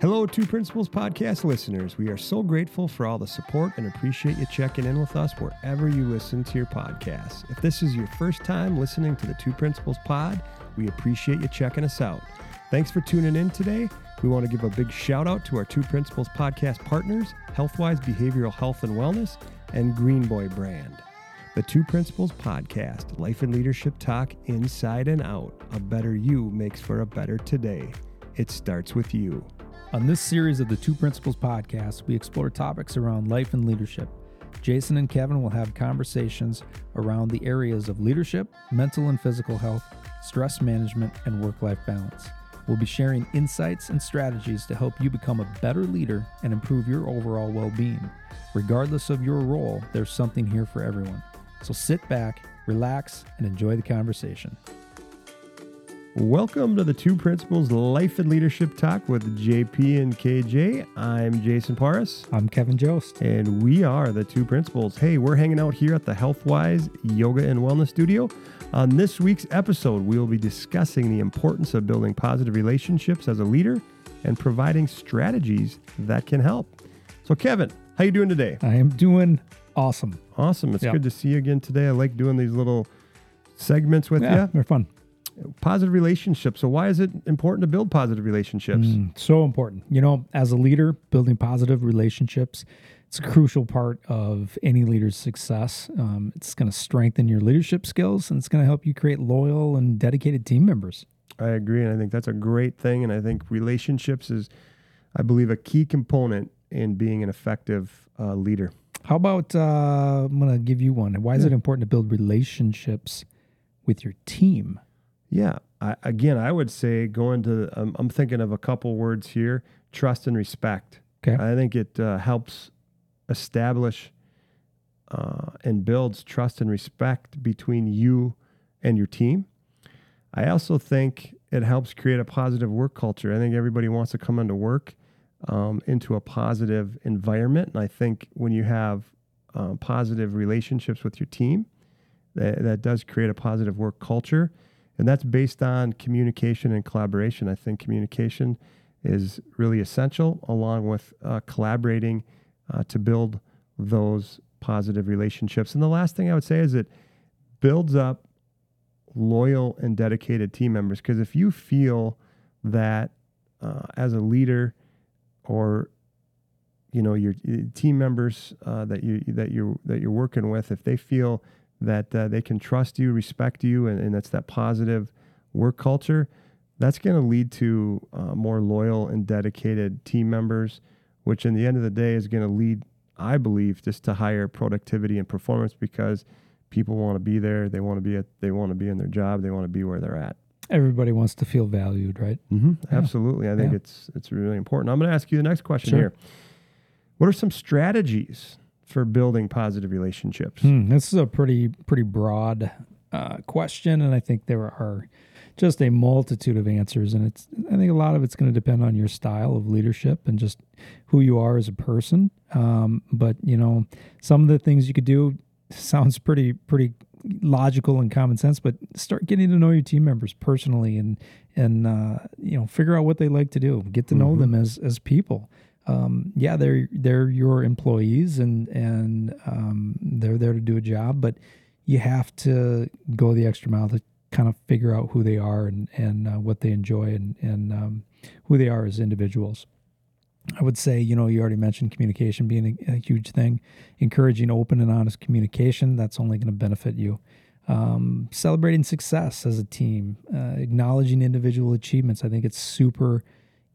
Hello, Two Principals Podcast listeners. We are so grateful for all the support and appreciate you checking in with us wherever you listen to your podcasts. If this is your first time listening to the Two Principals Pod, we appreciate you checking us out. Thanks for tuning in today. We want to give a big shout out to our Two Principals Podcast partners, Healthwise Behavioral Health and Wellness and Green Boy Brand. The Two Principals Podcast, life and leadership talk inside and out. A better you makes for a better today. It starts with you. On this series of the Two Principals podcast, we explore topics around life and leadership. Jason and Kevin will have conversations around the areas of leadership, mental and physical health, stress management, and work life balance. We'll be sharing insights and strategies to help you become a better leader and improve your overall well being. Regardless of your role, there's something here for everyone. So sit back, relax, and enjoy the conversation. Welcome to the Two Principals Life and Leadership Talk with JP and KJ. I'm Jason Paris. I'm Kevin Jost. And we are the Two Principals. Hey, we're hanging out here at the Healthwise Yoga and Wellness Studio. On this week's episode, we will be discussing the importance of building positive relationships as a leader and providing strategies that can help. So, Kevin, how are you doing today? I am doing awesome. Awesome. It's yep. good to see you again today. I like doing these little segments with yeah, you. They're fun positive relationships. So why is it important to build positive relationships? Mm, so important. You know, as a leader, building positive relationships, it's a crucial part of any leader's success. Um, it's going to strengthen your leadership skills and it's going to help you create loyal and dedicated team members. I agree. And I think that's a great thing. And I think relationships is, I believe, a key component in being an effective uh, leader. How about, uh, I'm going to give you one. Why is yeah. it important to build relationships with your team? Yeah. I, again, I would say going to, um, I'm thinking of a couple words here trust and respect. Okay. I think it uh, helps establish uh, and builds trust and respect between you and your team. I also think it helps create a positive work culture. I think everybody wants to come into work um, into a positive environment. And I think when you have uh, positive relationships with your team, that, that does create a positive work culture and that's based on communication and collaboration. I think communication is really essential, along with uh, collaborating uh, to build those positive relationships. And the last thing I would say is it builds up loyal and dedicated team members. Because if you feel that uh, as a leader or you know your team members uh, that you that you that you're working with, if they feel that uh, they can trust you, respect you, and, and that's that positive work culture, that's going to lead to uh, more loyal and dedicated team members, which in the end of the day is going to lead, I believe, just to higher productivity and performance because people want to be there, they want to be at, they want to be in their job, they want to be where they're at. Everybody wants to feel valued, right? Mm-hmm. Yeah. Absolutely, I think yeah. it's it's really important. I'm going to ask you the next question sure. here. What are some strategies for building positive relationships? Hmm, this is a pretty pretty broad uh, question, and I think there are just a multitude of answers. And it's I think a lot of it's going to depend on your style of leadership and just who you are as a person. Um, but you know, some of the things you could do sounds pretty pretty logical and common sense. But start getting to know your team members personally, and and uh, you know, figure out what they like to do. Get to know mm-hmm. them as as people um, yeah, they're they're your employees and and um, they're there to do a job, but you have to go the extra mile to kind of figure out who they are and and uh, what they enjoy and and um, who they are as individuals. I would say, you know, you already mentioned communication being a, a huge thing. Encouraging open and honest communication that's only going to benefit you. Um, celebrating success as a team, uh, acknowledging individual achievements. I think it's super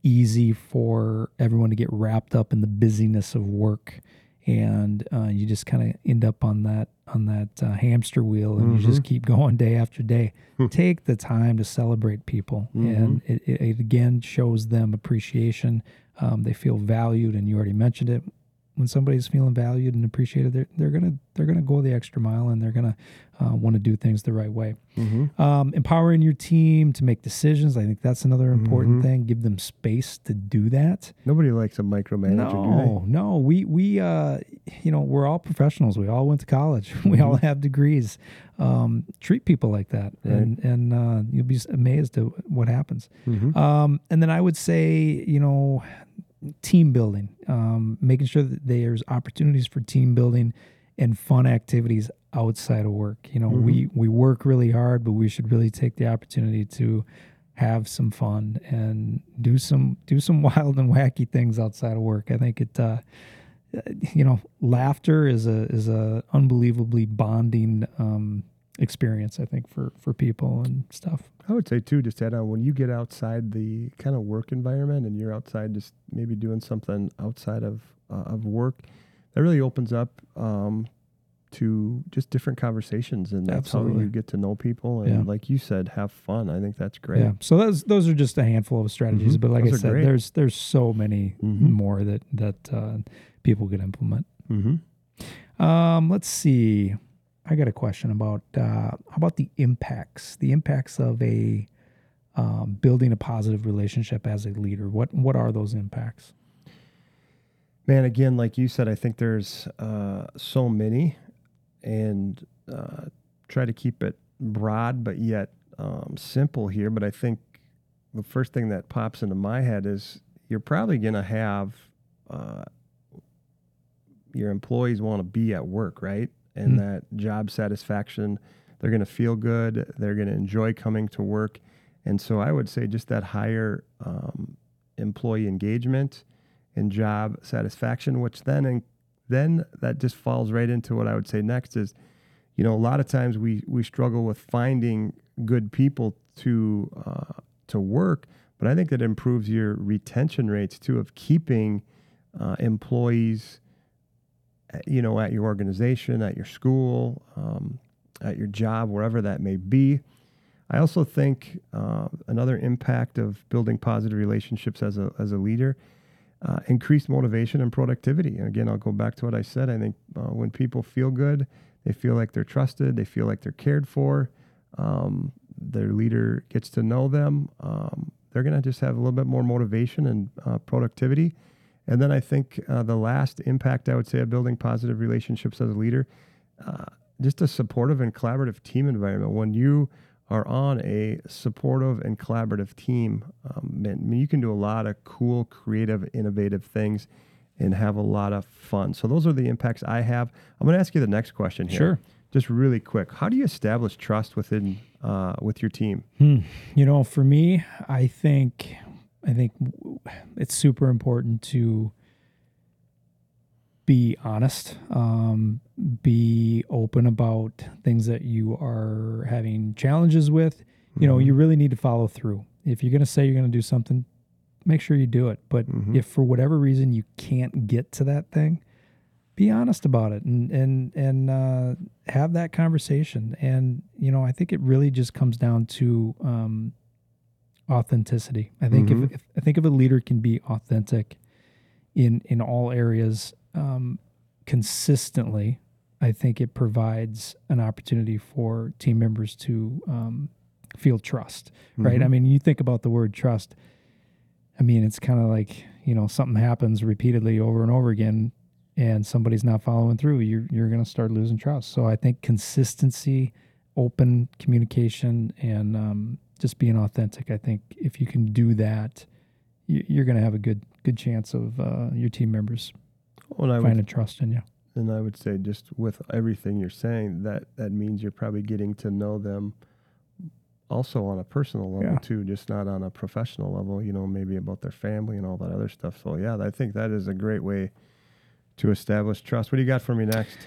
easy for everyone to get wrapped up in the busyness of work and uh, you just kind of end up on that on that uh, hamster wheel and mm-hmm. you just mm-hmm. keep going day after day hmm. take the time to celebrate people mm-hmm. and it, it, it, again shows them appreciation um, they feel valued and you already mentioned it when somebody's feeling valued and appreciated they're, they're gonna they're gonna go the extra mile and they're gonna uh, want to do things the right way. Mm-hmm. Um, empowering your team to make decisions. I think that's another important mm-hmm. thing. Give them space to do that. Nobody likes a micromanager, no, No, we we uh, you know we're all professionals. We all went to college. Mm-hmm. We all have degrees. Um, treat people like that, right. and and uh, you'll be amazed at what happens. Mm-hmm. Um, and then I would say, you know, team building, um, making sure that there's opportunities for team building and fun activities outside of work. You know, Mhm. we we work really hard, but we should really take the opportunity to have some fun and do some do some wild and wacky things outside of work. I think it uh, you know, laughter is a is a unbelievably bonding um, experience. I think for for people and stuff. I would say too, just add on, when you get outside the kind of work environment and you're outside, just maybe doing something outside of uh, of work, that really opens up um, to just different conversations, and that's how you get to know people. And Yeah. like you said, have fun. I think that's great. Yeah. So those those are just a handful of strategies, Mhm. but like Those I said, great. there's there's so many Mhm. more that that uh, people could implement. Mm-hmm. Um, let's see. I got a question about uh, about the impacts, the impacts of a um, building a positive relationship as a leader. What what are those impacts? Man, again, like you said, I think there's uh, so many, and uh, try to keep it broad but yet um, simple here. But I think the first thing that pops into my head is you're probably going to have uh, your employees want to be at work, right? And Mm. that job satisfaction, they're going to feel good, they're going to enjoy coming to work. And so I would say just that higher um, employee engagement and job satisfaction, which then and then that just falls right into what I would say next is, you know, a lot of times we we struggle with finding good people to uh, to work, but I think that improves your retention rates too of keeping uh, employees, you know, at your organization, at your school, um, at your job, wherever that may be. I also think uh, another impact of building positive relationships as a as a leader uh, increased motivation and productivity. And again, I'll go back to what I said. I think uh, when people feel good, they feel like they're trusted, they feel like they're cared for. Um, their leader gets to know them. Um, they're going to just have a little bit more motivation and uh, productivity. And then I think uh, the last impact I would say of building positive relationships as a leader, uh, just a supportive and collaborative team environment. When you are on a supportive and collaborative team, um, I mean, you can do a lot of cool, creative, innovative things and have a lot of fun. So those are the impacts I have. I'm going to ask you the next question here. Sure. Just really quick. How do you establish trust within uh, with your team? Hmm. You know, for me, I think I think it's super important to be honest, um, be open about things that you are having challenges with. You know, you really need to follow through. If you're going to say you're going to do something, make sure you do it. But Mhm. if for whatever reason you can't get to that thing, be honest about it and and and uh, have that conversation. And you know, I think it really just comes down to um, authenticity. I think Mhm. if, if I think if a leader can be authentic in in all areas um, consistently, I think it provides an opportunity for team members to um, feel trust. Right? Mhm. I mean, you think about the word trust. I mean, it's kind of like you know something happens repeatedly over and over again, and somebody's not following through. You're you're going to start losing trust. So I think consistency, open communication, and um, just being authentic. I think if you can do that, you, you're going to have a good good chance of uh, your team members Well, I would finding trust in you. And I would say, just with everything you're saying, that that means you're probably getting to know them also on a personal level Yeah. too, just not on a professional level. You know, maybe about their family and all that other stuff. So yeah, I think that is a great way to establish trust. What do you got for me next?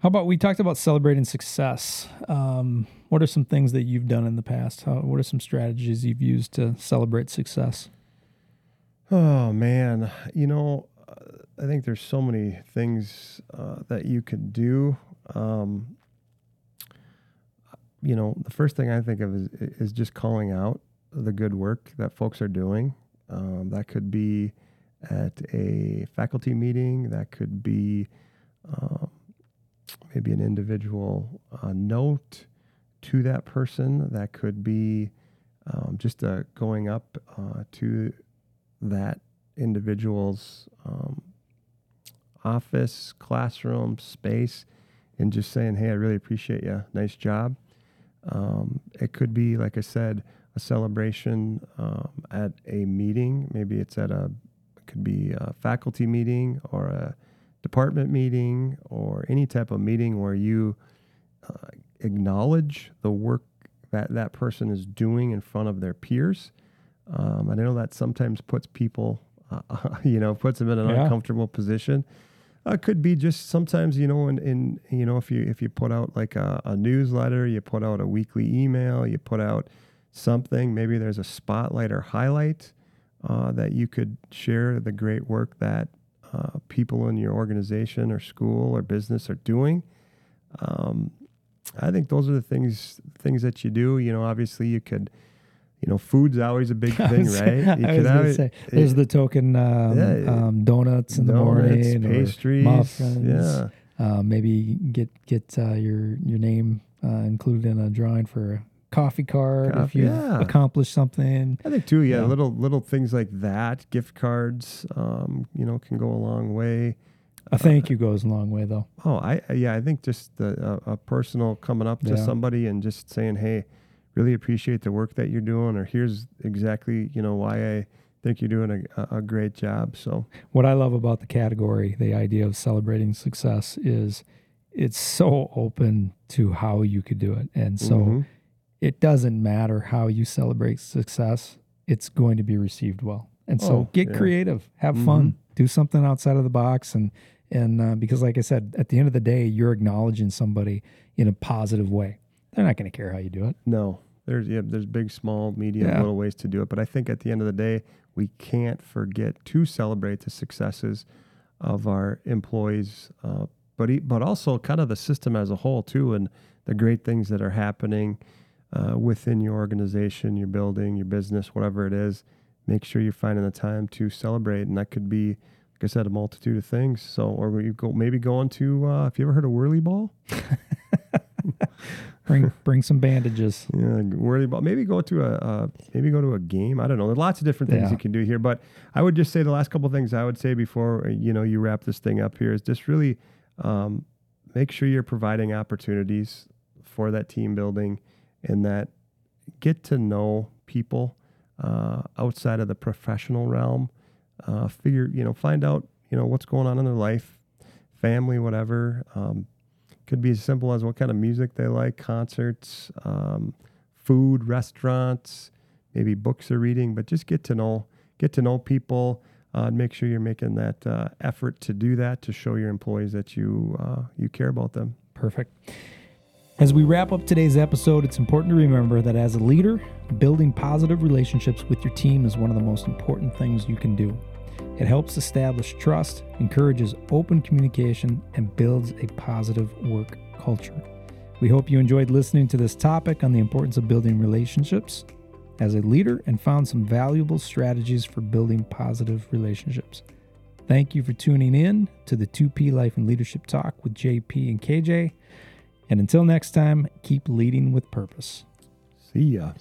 How about we talked about celebrating success? Um, what are some things that you've done in the past? How, what are some strategies you've used to celebrate success? Oh man, you know, uh, I think there's so many things uh, that you could do. Um, you know, the first thing I think of is, is just calling out the good work that folks are doing. Um, that could be at a faculty meeting. That could be um, maybe an individual uh, note to that person. That could be um, just uh, going up uh, to that individual's um, office, classroom, space, and just saying, "Hey, I really appreciate you. Nice job." Um, it could be, like I said, a celebration um, at a meeting. Maybe it's at a could be a faculty meeting or a department meeting or any type of meeting where you uh, acknowledge the work that that person is doing in front of their peers. Um, I know that sometimes puts people, uh, you know, puts them in an Yeah. uncomfortable position. Uh, it could be just sometimes, you know, in, in you know, if you if you put out like a, a newsletter, you put out a weekly email, you put out something. Maybe there's a spotlight or highlight uh, that you could share the great work that uh, people in your organization or school or business are doing. Um, I think those are the things things that you do. You know, obviously you could, you know, food's always a big thing, was- right? You I was always- say, there's the token um, Yeah, um, donuts in the donuts, morning, or pastries, muffins. yeah. Uh, maybe get get uh, your your name uh, included in a drawing for coffee card if you've yeah. accomplished something. I think too, yeah, Yeah. little little things like that, gift cards, um, you know, can go a long way. A thank you goes a long way, though. Oh, I yeah, I think just the, a, a personal coming up to Yeah. somebody and just saying, "Hey, really appreciate the work that you're doing," or "Here's exactly you know why I think you're doing a, a- great job." So What I love about the category, the idea of celebrating success, is it's so open to how you could do it, and so mhm. It doesn't matter how you celebrate success; it's going to be received well. And so, Oh, get yeah. creative, have Mhm. fun, do something outside of the box, and and uh, because, like I said, at the end of the day, you're acknowledging somebody in a positive way. They're not going to care how you do it. no, there's yeah, there's big, small, medium, Yeah. little ways to do it, but I think at the end of the day, we can't forget to celebrate the successes of our employees, uh, but but also kind of the system as a whole too, and the great things that are happening uh, within your organization, your building, your business, whatever it is. Make sure you're finding the time to celebrate, and that could be, like I said, a multitude of things. So, or you go maybe going to. Uh, have you ever heard of whirly ball? Bring bring some bandages. Yeah, whirly ball. Maybe go to a uh, maybe go to a game. I don't know. There's lots of different things Yeah. you can do here, but I would just say the last couple of things I would say before uh, you know you wrap this thing up here is just really um, make sure you're providing opportunities for that team building and that get to know people uh, outside of the professional realm. Uh, figure you know find out you know what's going on in their life, family, whatever. Um, could be as simple as what kind of music they like, concerts, um, food, restaurants, maybe books they're reading, but just get to know get to know people. Uh, and make sure you're making that uh, effort to do that to show your employees that you uh, you care about them. Perfect. As we wrap up today's episode, it's important to remember that as a leader, building positive relationships with your team is one of the most important things you can do. It helps establish trust, encourages open communication, and builds a positive work culture. We hope you enjoyed listening to this topic on the importance of building relationships as a leader and found some valuable strategies for building positive relationships. Thank you for tuning in to the 2P Life and Leadership Talk with JP and KJ. And until next time, keep leading with purpose. See ya.